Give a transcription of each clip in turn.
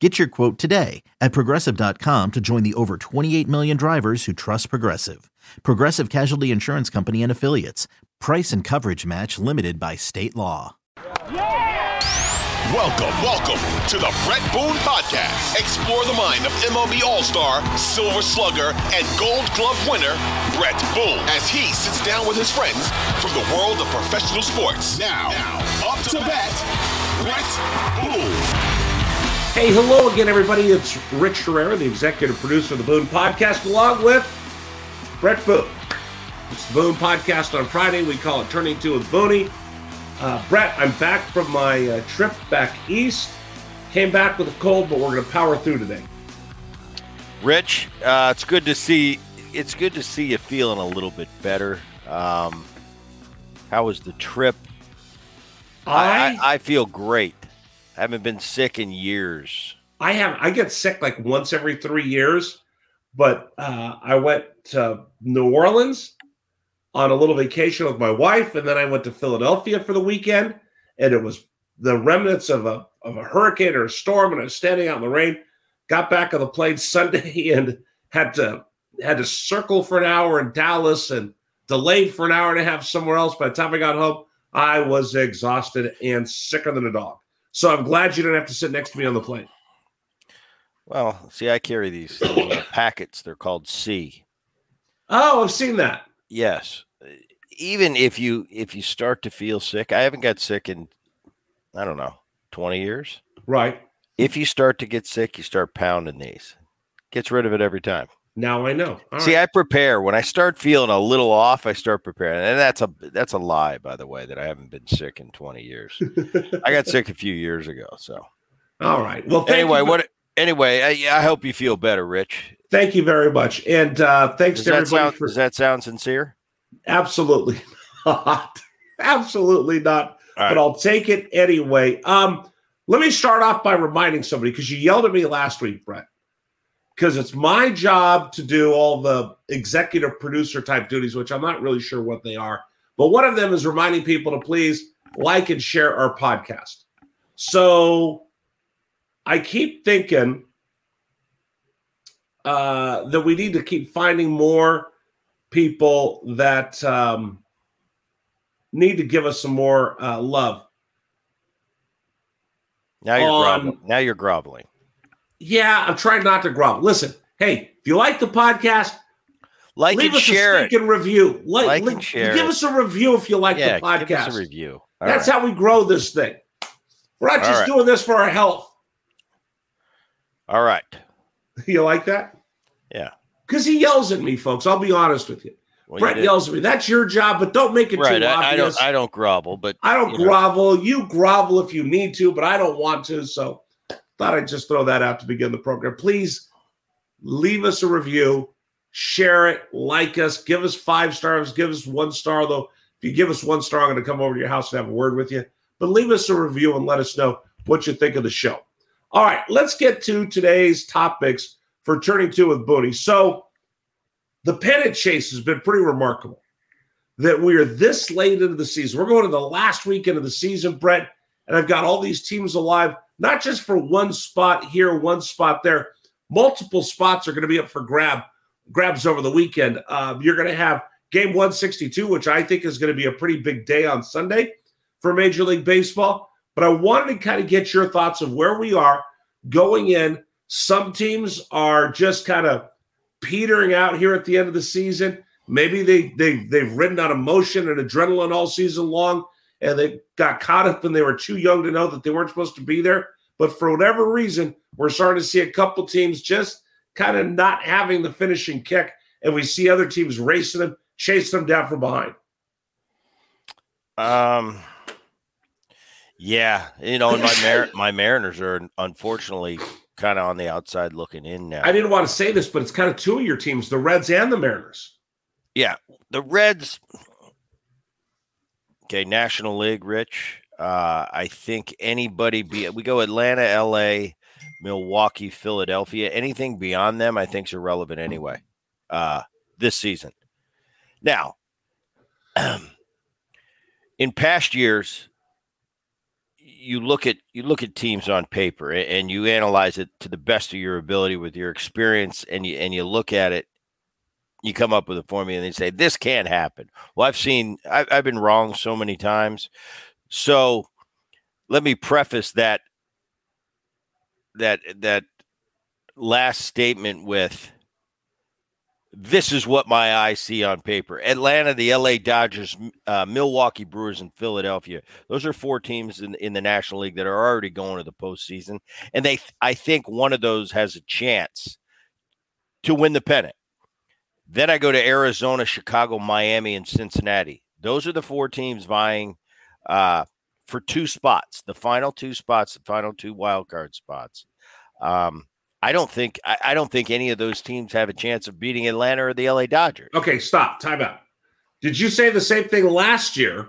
Get your quote today at progressive.com to join the over 28 million drivers who trust Progressive. Progressive Casualty Insurance Company and Affiliates. Price and coverage match limited by state law. Welcome, welcome to the Bret Boone Podcast. Explore the mind of MLB All Star, Silver Slugger, and Gold Glove winner, Bret Boone, as he sits down with his friends from the world of professional sports. Now, now up to bat, Bret Boone. Hey, hello again, everybody. It's Rich Herrera, the executive producer of the Boone Podcast, along with Bret Boone. It's the Boone Podcast on Friday. We call it Turning Two with Booney. Uh, Bret, I'm back from my uh, trip back east. Came back with a cold, but we're going to power through today. Rich, uh, it's good to see. It's good to see you feeling a little bit better. Um, how was the trip? I, I, I feel great. I haven't been sick in years. I have I get sick like once every three years, but uh, I went to New Orleans on a little vacation with my wife, and then I went to Philadelphia for the weekend, and it was the remnants of a of a hurricane or a storm, and I was standing out in the rain. Got back on the plane Sunday and had to had to circle for an hour in Dallas and delayed for an hour and a half somewhere else. By the time I got home, I was exhausted and sicker than a dog. So I'm glad you didn't have to sit next to me on the plane. Well, see, I carry these uh, packets. They're called C. Oh, I've seen that. Yes. Even if you if you start to feel sick, I haven't got sick in I don't know, 20 years. Right. If you start to get sick, you start pounding these. Gets rid of it every time. Now I know. All See, right. I prepare when I start feeling a little off. I start preparing, and that's a that's a lie, by the way, that I haven't been sick in twenty years. I got sick a few years ago. So, all right. Well, anyway, what? Anyway, I, I, hope you feel better, Rich. Thank you very much, and uh, thanks does to everybody. Sound, for, does that sound sincere? Absolutely not. Absolutely not. Right. But I'll take it anyway. Um, let me start off by reminding somebody because you yelled at me last week, Bret because it's my job to do all the executive producer type duties, which I'm not really sure what they are. But one of them is reminding people to please like and share our podcast. So I keep thinking uh, that we need to keep finding more people that um, need to give us some more uh, love. Now you're on, groveling. Now you're groveling. Yeah, I'm trying not to grovel. Listen, hey, if you like the podcast, like leave and us share a stinking review. Like, like and share give it. us a review if you like yeah, the podcast. Give us a review. All That's right. how we grow this thing. We're not All just right. doing this for our health. All right. You like that? Yeah. Because he yells at me, folks. I'll be honest with you. Well, Bret you yells at me. That's your job, but don't make it right. too I, obvious. I don't. I don't grovel, but I don't you grovel. Know. You grovel if you need to, but I don't want to. So Thought I'd just throw that out to begin the program. Please leave us a review, share it, like us, give us five stars, give us one star. Though, if you give us one star, I'm going to come over to your house and have a word with you. But leave us a review and let us know what you think of the show. All right, let's get to today's topics for turning two with Booney. So, the pennant chase has been pretty remarkable. that we are this late into the season. We're going to the last weekend of the season, Bret, and I've got all these teams alive, not just for one spot here, one spot there. Multiple spots are going to be up for grab grabs over the weekend. Uh, you're going to have game 162, which I think is going to be a pretty big day on Sunday for Major League Baseball. But I wanted to kind of get your thoughts of where we are going in. Some teams are just kind of petering out here at the end of the season. Maybe they they they've ridden on emotion and adrenaline all season long, and they got caught up and they were too young to know that they weren't supposed to be there. But for whatever reason, we're starting to see a couple teams just kind of not having the finishing kick, and we see other teams racing them, chasing them down from behind. Um, yeah, you know, my Mar- my Mariners are unfortunately kind of on the outside looking in now. I didn't want to say this, but it's kind of two of your teams, the Reds and the Mariners. Yeah, the Reds. Okay, National League, Rich. Uh, I think anybody be we go Atlanta, LA, Milwaukee, Philadelphia. Anything beyond them, I think, is irrelevant anyway. Uh, this season. Now, in past years, you look at you look at teams on paper and you analyze it to the best of your ability with your experience, and you and you look at it. You come up with a formula and they say this can't happen. Well, I've seen I've, I've been wrong so many times. So let me preface that that that last statement with this is what my eyes see on paper. Atlanta, the LA Dodgers, uh, Milwaukee Brewers, and Philadelphia. Those are four teams in, in the National League that are already going to the postseason. And they I think one of those has a chance to win the pennant. Then I go to Arizona, Chicago, Miami, and Cincinnati. Those are the four teams vying uh, for two spots, the final two spots, the final two wild card spots. Um, I don't think I, I, don't think any of those teams have a chance of beating Atlanta or the LA Dodgers. Okay, stop. Time out. Did you say the same thing last year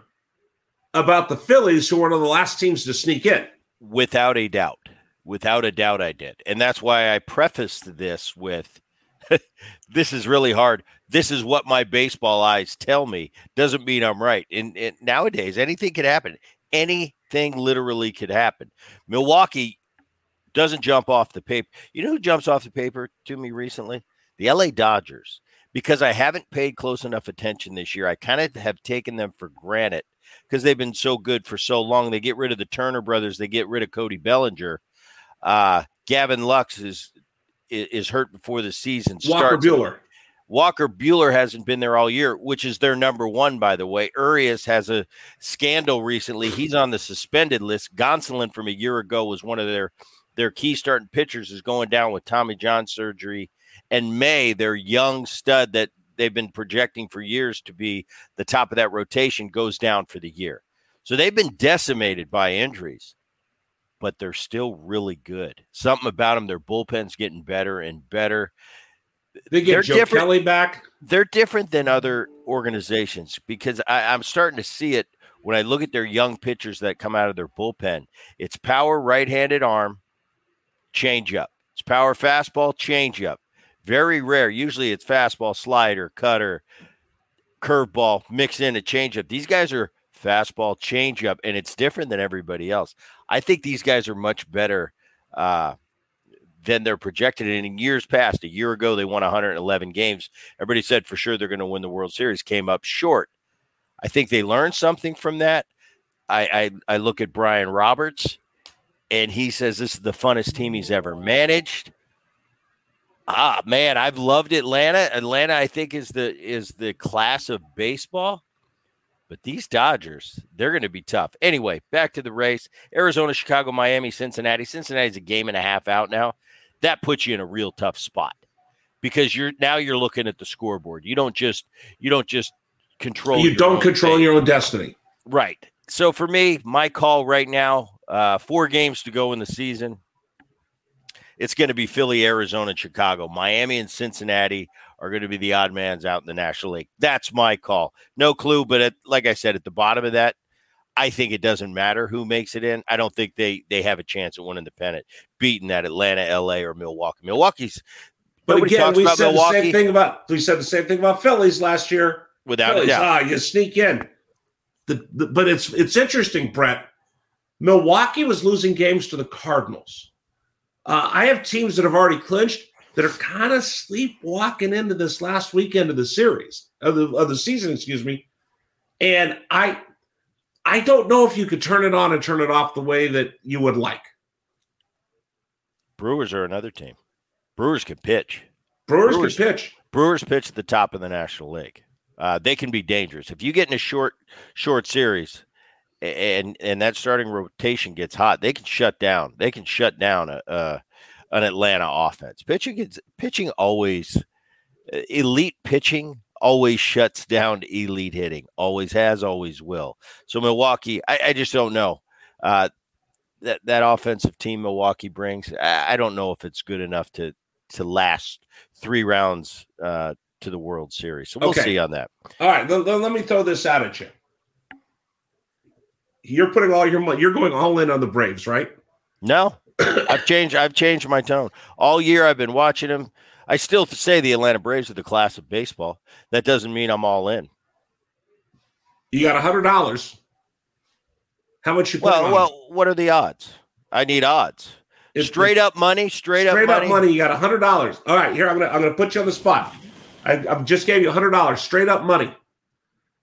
about the Phillies, who were one of the last teams to sneak in? Without a doubt. Without a doubt, I did. And that's why I prefaced this with this is really hard. This is what my baseball eyes tell me. Doesn't mean I'm right. And, and nowadays, anything could happen. Anything literally could happen. Milwaukee doesn't jump off the paper. You know who jumps off the paper to me recently? The LA Dodgers. Because I haven't paid close enough attention this year. I kind of have taken them for granted because they've been so good for so long. They get rid of the Turner brothers, they get rid of Cody Bellinger. Uh, Gavin Lux is is hurt before the season Walker starts. Buehler. Walker Buehler hasn't been there all year, which is their number one, by the way. Urias has a scandal recently. He's on the suspended list. Gonsolin from a year ago was one of their their key starting pitchers is going down with Tommy John surgery. And May, their young stud that they've been projecting for years to be the top of that rotation, goes down for the year. So they've been decimated by injuries, but they're still really good. Something about them, their bullpen's getting better and better. They get they're Joe different. Kelly back. They're different than other organizations because I, I'm starting to see it when I look at their young pitchers that come out of their bullpen. It's power, right-handed arm, changeup. It's power, fastball, changeup. Very rare. Usually it's fastball, slider, cutter, curveball, mix in a changeup. These guys are fastball, changeup, and it's different than everybody else. I think these guys are much better uh, than they're projected. And in years past, a year ago, they won 111 games. Everybody said for sure they're going to win the World Series, came up short. I think they learned something from that. I, I, I look at Brian Roberts, and he says this is the funnest team he's ever managed. Ah, man, I've loved Atlanta. Atlanta, I think, is the is the class of baseball. But these Dodgers, they're going to be tough. Anyway, back to the race. Arizona, Chicago, Miami, Cincinnati. Cincinnati's a game and a half out now. That puts you in a real tough spot because you're now you're looking at the scoreboard. You don't just you don't just control. You don't control your own destiny. Right. So for me, my call right now, uh, four games to go in the season. It's going to be Philly, Arizona, Chicago. Miami and Cincinnati are going to be the odd mans out in the National League. That's my call. No clue, but at, like I said, at the bottom of that, I think it doesn't matter who makes it in. I don't think they they have a chance at winning the pennant, beating that Atlanta, LA, or Milwaukee. Milwaukee's. But again, we said Milwaukee. the same thing about we said the same thing about Phillies last year. without Phillies, a doubt. ah, you sneak in. The, the, but it's it's interesting, Bret. Milwaukee was losing games to the Cardinals. Uh, I have teams that have already clinched that are kind of sleepwalking into this last weekend of the series of the of the season, excuse me. And I I don't know if you could turn it on and turn it off the way that you would like. Brewers are another team. Brewers can pitch. Brewers, Brewers- can pitch. Brewers pitch at the top of the National League. Uh, they can be dangerous if you get in a short short series, and and that starting rotation gets hot. They can shut down. They can shut down a, a an Atlanta offense. Pitching gets pitching always elite pitching always shuts down elite hitting. Always has, always will. So Milwaukee, I, I just don't know. Uh, that that offensive team Milwaukee brings, I, I don't know if it's good enough to to last three rounds uh, to the World Series. So we'll Okay. see on that. All right, then, then let me throw this out at you. You're putting all your money. You're going all in on the Braves, right? No, I've changed. I've changed my tone all year. I've been watching them. I still say the Atlanta Braves are the class of baseball. That doesn't mean I'm all in. You got a hundred dollars. How much you put Well, on? well, what are the odds? I need odds. It's- straight up money. Straight, straight up up money. money. You got a hundred dollars. All right, here I'm gonna I'm gonna put you on the spot. I, I just gave you a hundred dollars. Straight up money.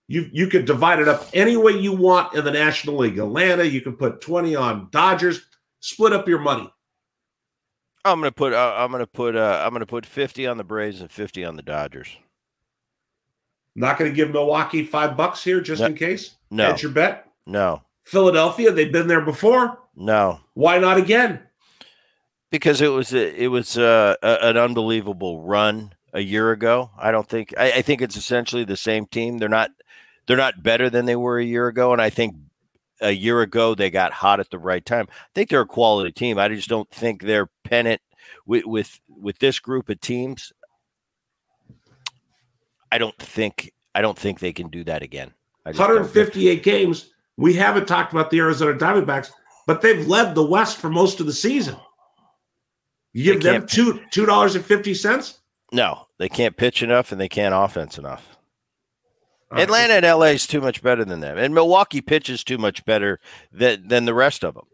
You you could divide it up any way you want in the National League. Atlanta, you can put twenty on Dodgers. Split up your money. I'm gonna put. Uh, I'm gonna put. Uh, I'm gonna put fifty on the Braves and fifty on the Dodgers. Not going to give Milwaukee five bucks here just No. in case. No, That's your bet. no, Philadelphia, they've been there before. no. Why not again? because it was a, it was uh, a, an unbelievable run a year ago. I don't think I, I think it's essentially the same team. They're not they're not better than they were a year ago, and I think a year ago they got hot at the right time. I think they're a quality team. I just don't think they're pennant with with with this group of teams. I don't think I don't think they can do that again. I just don't think- 158 games. We haven't talked about the Arizona Diamondbacks, but they've led the West for most of the season. You give them two two dollars and fifty cents. No, they can't pitch enough and they can't offense enough. Atlanta and LA is too much better than them, and Milwaukee pitches too much better than than the rest of them.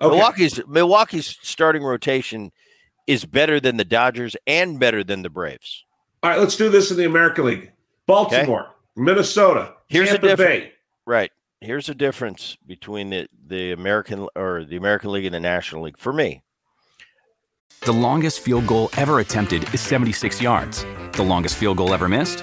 Okay. Milwaukee's Milwaukee's starting rotation is better than the Dodgers and better than the Braves. All right, let's do this in the American League. Baltimore, Minnesota, Here's the Tampa difference. Bay. Right. Here's the difference between the, the American or the American League and the National League. For me, The longest field goal ever attempted is 76 yards. The longest field goal ever missed?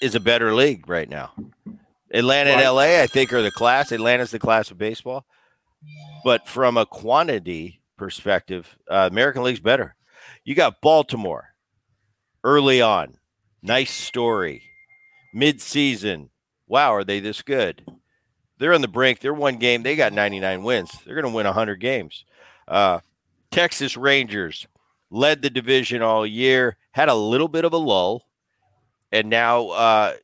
is a better league right now. Atlanta and LA, I think, are the class. Atlanta's the class of baseball. But from a quantity perspective, uh, American League's better. You got Baltimore early on. Nice story. Mid season. Wow, are they this good? They're on the brink. They're one game. They got 99 wins. They're going to win 100 games. Uh, Texas Rangers led the division all year, had a little bit of a lull, and now uh,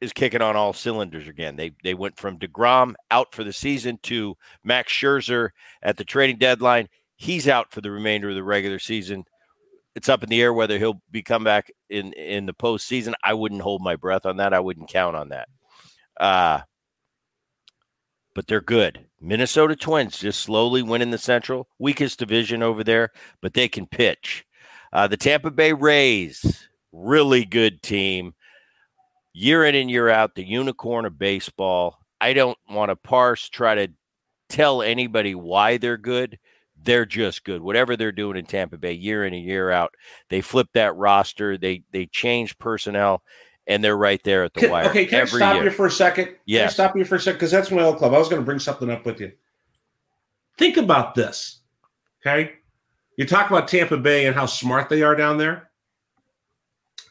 is kicking on all cylinders again. They they went from Degrom out for the season to Max Scherzer at the trading deadline. He's out for the remainder of the regular season. It's up in the air whether he'll be come back in in the postseason. I wouldn't hold my breath on that. I wouldn't count on that. Uh, but they're good. Minnesota Twins just slowly winning the Central, weakest division over there, but they can pitch. Uh, the Tampa Bay Rays, really good team. Year in and year out, the unicorn of baseball. I don't want to parse, try to tell anybody why they're good. They're just good. Whatever they're doing in Tampa Bay, year in and year out, they flip that roster. They they change personnel, and they're right there at the Can- wire okay, can I stop year. you for a second? Yes. stop you for a second? Because that's my old club. I was going to bring something up with you. Think about this. Okay. You talk about Tampa Bay and how smart they are down there.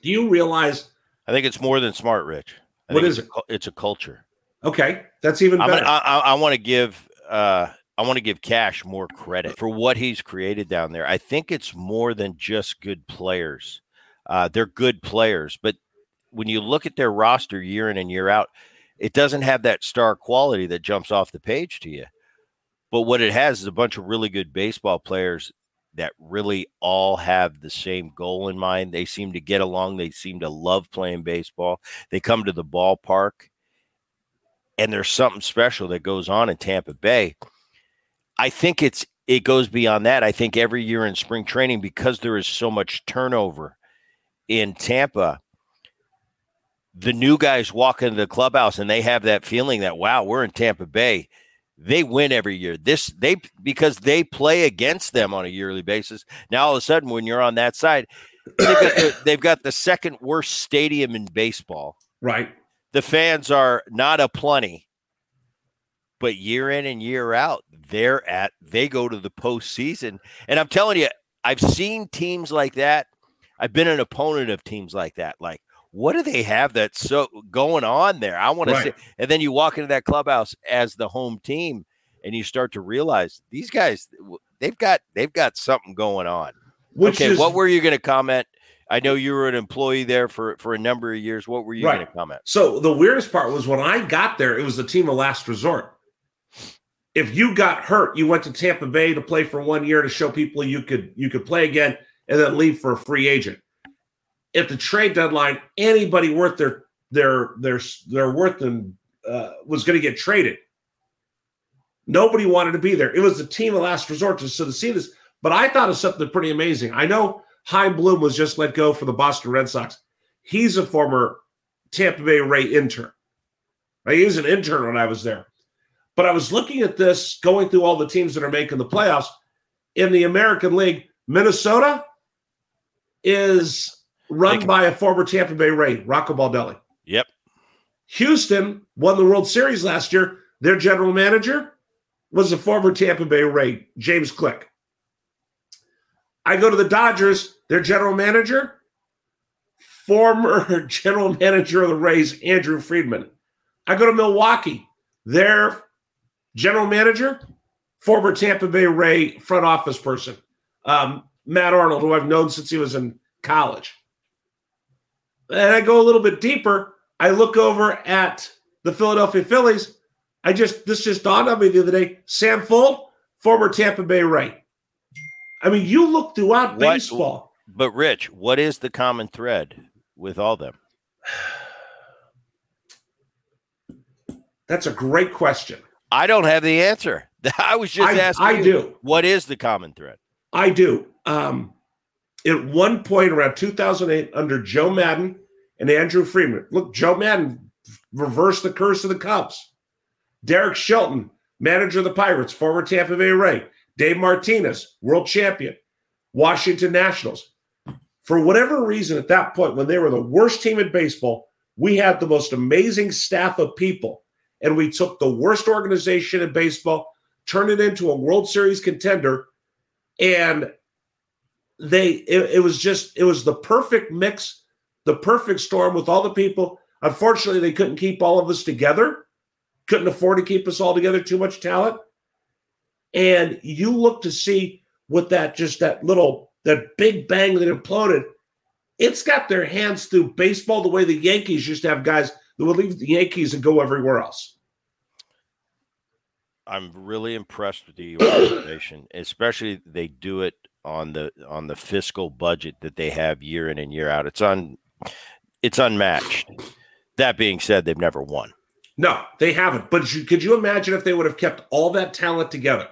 Do you realize I think it's more than smart, Rich. I What is it's a, it's a culture. Okay, that's even better. I, I, I want to give uh, I want to give Cash more credit for what he's created down there. I think it's more than just good players. Uh, they're good players, but when you look at their roster year in and year out, it doesn't have that star quality that jumps off the page to you. But what it has is a bunch of really good baseball players that really all have the same goal in mind. They seem to get along. They seem to love playing baseball. They come to the ballpark, and there's something special that goes on in Tampa Bay. I think it's it goes beyond that. I think every year in spring training, because there is so much turnover in Tampa, the new guys walk into the clubhouse and they have that feeling that wow, we're in Tampa Bay. They win every year. This they because they play against them on a yearly basis. Now all of a sudden, when you're on that side, they've got the, they've got the second worst stadium in baseball. right. The fans are not a plenty, but year in and year out, they're at they go to the postseason. And I'm telling you, I've seen teams like that. I've been an opponent of teams like that. Like, what do they have that's so going on there? I want Right. to see. And then you walk into that clubhouse as the home team, and you start to realize these guys they've got they've got something going on. Which okay, is what were you going to comment? I know you were an employee there for for a number of years. What were you Right. going to comment? so the weirdest part was when I got there, it was the team of last resort. If you got hurt, you went to Tampa Bay to play for one year to show people you could you could play again and then leave for a free agent. At the trade deadline, anybody worth their their their their worth and uh, was going to get traded. Nobody wanted to be there. It was the team of last resort to so to see this. But I thought of something pretty amazing. I know Chaim Bloom was just let go for the Boston Red Sox. He's a former Tampa Bay Ray intern. Right? He was an intern when I was there. But I was looking at this, going through all the teams that are making the playoffs in the American League. Minnesota is run They- by a former Tampa Bay Ray, Rocco Baldelli. Yep. Houston won the World Series last year. Their general manager was a former Tampa Bay Ray, James Click. I go to the Dodgers, their general manager, former general manager of the Rays, Andrew Friedman. I go to Milwaukee, their general manager, former Tampa Bay Ray front office person, um, Matt Arnold, who I've known since he was in college. And I go a little bit deeper. I look over at the Philadelphia Phillies. I just this just dawned on me the other day. Sam Fuld, former Tampa Bay right. I mean, you look throughout What- baseball. But Rich, what is the common thread with all them? That's a great question. I don't have the answer. I was just I, asking. I do. What is the common thread? I do. Um, at one point around 2008, under Joe Maddon and Andrew Friedman, look, Joe Maddon reversed the curse of the Cubs. Derek Shelton, manager of the Pirates, former Tampa Bay Ray. Dave Martinez, world champion. Washington Nationals. For whatever reason, at that point, when they were the worst team in baseball, we had the most amazing staff of people. And we took the worst organization in baseball, turned it into a World Series contender, and they it, it was just it was the perfect mix the perfect storm with all the people. Unfortunately they couldn't keep all of us together. Couldn't afford to keep us all together too much talent. And you look to see what that just that little that big bang that imploded it's got their hands through baseball the way the yankees used to have guys that would leave the yankees and go everywhere else. I'm really impressed with the organization, especially they do it on the on the fiscal budget that they have year in and year out. It's un it's unmatched. That being said, they've never won. no they haven't but you, could you imagine if they would have kept all that talent together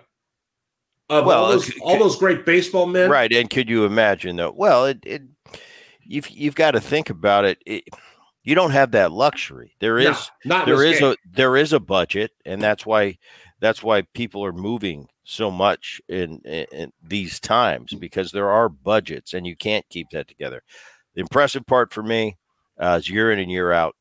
of Well, all those c- all those great baseball men Right. And could you imagine though? Well, it, it you've you've got to think about it. it. You don't have that luxury. There No, is there is a there is a budget, and that's why that's why people are moving so much in, in, in these times because there are budgets, and you can't keep that together. The impressive part for me uh, is year in and year out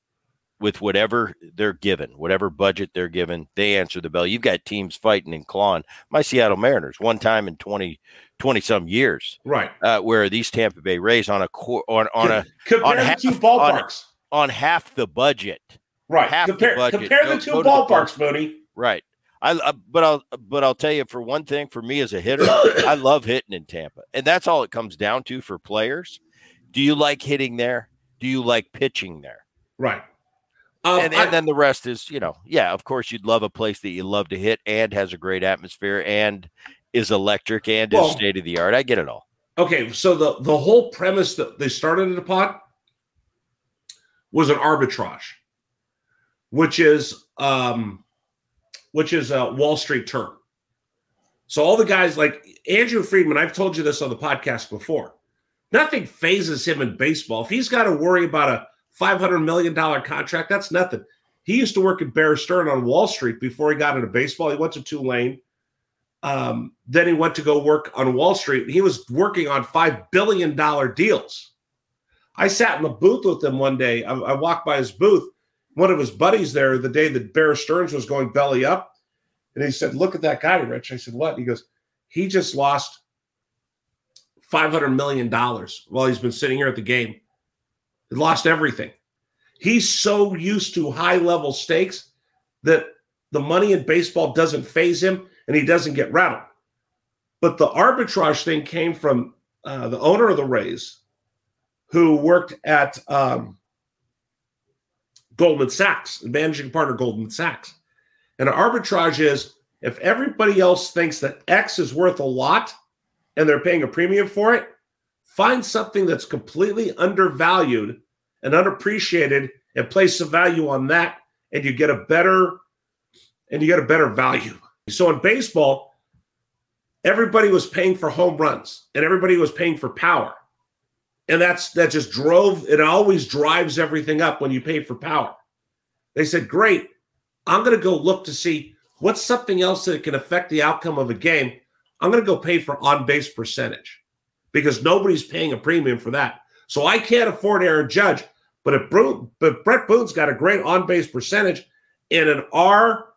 with whatever they're given, whatever budget they're given, they answer the bell. You've got teams fighting and clawing. My Seattle Mariners, one time in 20, 20 some years, right uh, where these Tampa Bay Rays on a on, on a compare on half- two ballparks on half the budget Right. half the compare budget. compare Go- the two go the ballparks, Mooney. Right. I, I but I'll but I'll tell you for one thing for me as a hitter, I love hitting in Tampa. And that's all it comes down to for players. Do you like hitting there? Do you like pitching there? Right. Um, and, I- and then the rest is, you know, yeah, of course you'd love a place that you love to hit and has a great atmosphere and is electric and Well- is state of the art. I get it all. okay, so the the whole premise that they started it upon was an arbitrage, which is um, which is a Wall Street term. So all the guys like Andrew Friedman, I've told you this on the podcast before. Nothing fazes him in baseball. If he's got to worry about a five hundred million dollar contract, that's nothing. He used to work at Bear Stearns on Wall Street before he got into baseball. He went to Tulane. Um, then he went to go work on Wall Street. He was working on five billion dollar deals. I sat in the booth with him one day. I, I walked by his booth. One of his buddies there the day that Bear Stearns was going belly up, and he said, "Look at that guy, Rich." I said, "What?" He goes, "He just lost five hundred million dollars while he's been sitting here at the game. He lost everything. He's so used to high level stakes that the money in baseball doesn't faze him and he doesn't get rattled. But the arbitrage thing came from uh, the owner of the Rays, who worked at um, Goldman Sachs, managing partner Goldman Sachs. And arbitrage is if everybody else thinks that X is worth a lot and they're paying a premium for it, find something that's completely undervalued and unappreciated and place some value on that, and you get a better and you get a better value. So in baseball, everybody was paying for home runs and everybody was paying for power. And that's that just drove it always drives everything up when you pay for power. They said, Great, I'm gonna go look to see what's something else that can affect the outcome of a game. I'm gonna go pay for on-base percentage because nobody's paying a premium for that. So I can't afford Aaron Judge, but if Bru- but Bret Boone's got a great on-base percentage in an R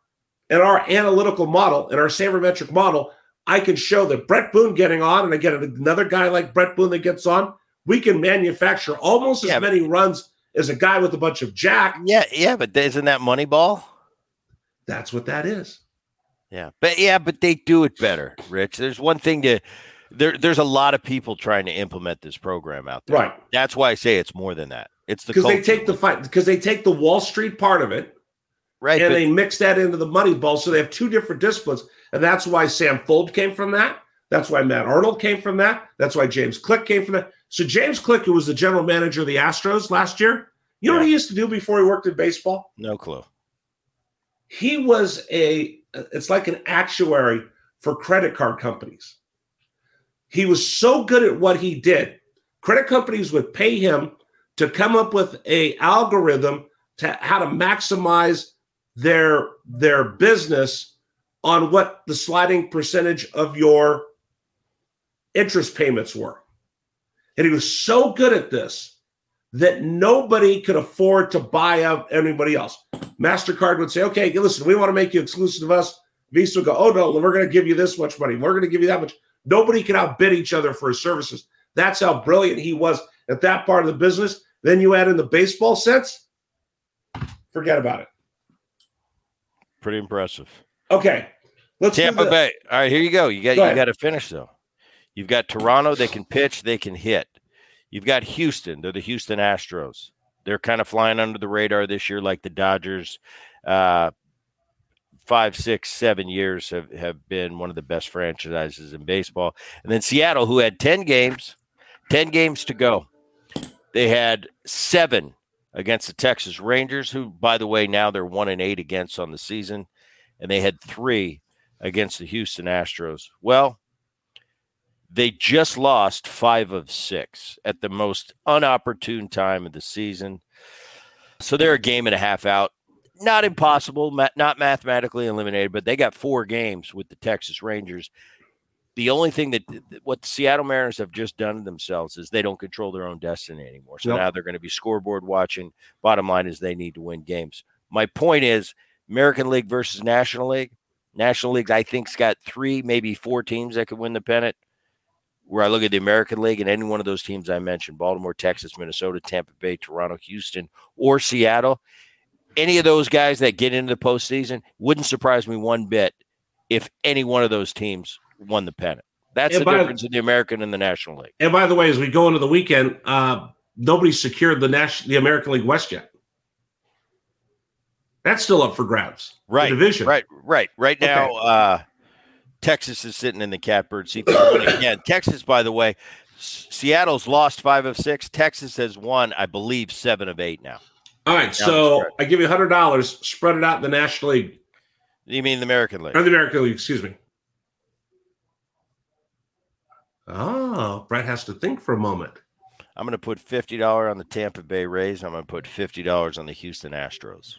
in our analytical model, in our sabermetric model, I can show that Bret Boone getting on, and I get another guy like Bret Boone that gets on, we can manufacture almost as Yeah, but- many runs as a guy with a bunch of jack. Yeah, yeah, but isn't that Moneyball? That's what that is. Yeah, but yeah, but they do it better, Rich. There's one thing to there. There's a lot of people trying to implement this program out there. Right. That's why I say it's more than that. It's the Because they take the fight because they take the Wall Street part of it right. and but- they mix that into the Moneyball. So they have two different disciplines. And that's why Sam Fuld came from that. That's why Matt Arnold came from that. That's why James Click came from that. So James Click, who was the general manager of the Astros last year, you know what he used to do before he worked in baseball? no clue. He was a it's like an actuary for credit card companies. He was so good at what he did. Credit companies would pay him to come up with a algorithm to how to maximize their their business on what the sliding percentage of your interest payments were. And he was so good at this that nobody could afford to buy out anybody else. MasterCard would say, okay, listen, we want to make you exclusive to us. Visa would go, oh no, we're going to give you this much money. We're going to give you that much. Nobody can outbid each other for his services. That's how brilliant he was at that part of the business. Then you add in the baseball sense, forget about it. Pretty impressive. Okay. Let's Tampa Bay. All right, here you go. You got Go you got to finish though. You've got Toronto. They can pitch. They can hit. You've got Houston. They're the Houston Astros. They're kind of flying under the radar this year, like the Dodgers. Uh, five, six, seven years have, have been one of the best franchises in baseball. And then Seattle, who had 10 games, 10 games to go. They had seven against the Texas Rangers, who, by the way, now they're one and eight against on the season. And they had three against the Houston Astros. Well, they just lost five of six at the most unopportune time of the season. So they're a game and a half out. Not impossible, not mathematically eliminated, but they got four games with the Texas Rangers. The only thing that what the Seattle Mariners have just done to themselves is they don't control their own destiny anymore. So Yep. now they're going to be scoreboard watching. Bottom line is they need to win games. My point is American League versus National League. National League, I think's got three, maybe four teams that could win the pennant. Where I look at the American League and any one of those teams I mentioned, Baltimore, Texas, Minnesota, Tampa Bay, Toronto, Houston, or Seattle, any of those guys that get into the postseason wouldn't surprise me one bit if any one of those teams won the pennant. That's And the difference in the American and the National League. And by the way, as we go into the weekend, uh, nobody secured the national, the American League West yet. That's still up for grabs. The Right, division. Right, right. Right now, Okay. uh, Texas is sitting in the catbird seat. Again. Texas, by the way, Seattle's lost five of six. Texas has won, I believe, seven of eight now. All right. So I give you hundred dollars. Spread it out in the National League You mean the American League? or the American League. Excuse me. Oh, Bret has to think for a moment. I'm going to put fifty dollars on the Tampa Bay Rays. I'm going to put fifty dollars on the Houston Astros.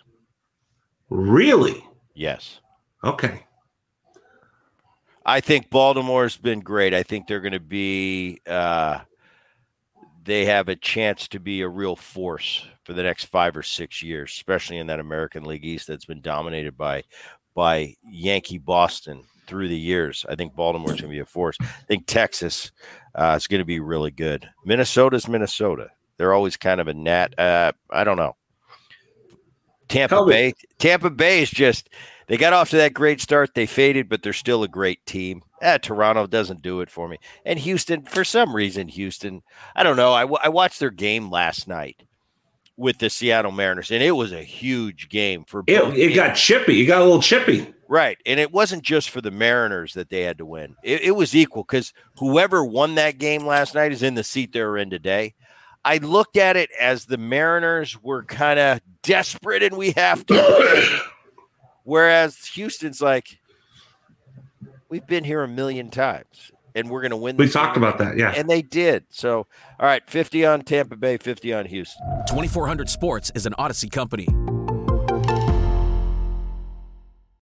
Really? Yes. Okay. I think Baltimore's been great. I think they're going to be. Uh, they have a chance to be a real force for the next five or six years, especially in that American League East that's been dominated by by Yankee Boston through the years. I think Baltimore's going to be a force. I think Texas uh, is going to be really good. Minnesota's Minnesota. They're always kind of a gnat. Uh, I don't know. Tampa Bay. Tampa Bay is just they got off to that great start. They faded, but they're still a great team. Eh, Toronto doesn't do it for me. And Houston, for some reason, Houston, I don't know. I, w- I watched their game last night with the Seattle Mariners, and it was a huge game for It, it got chippy. You got a little chippy. Right. And it wasn't just for the Mariners that they had to win. It, it was equal because whoever won that game last night is in the seat they're in today. I looked at it as the Mariners were kind of desperate and we have to. Whereas Houston's like, we've been here a million times and we're going to win. We talked game." about that. Yeah. And they did. So, all right, 50 on Tampa Bay, 50 on Houston. 2400 Sports is an Audacy company.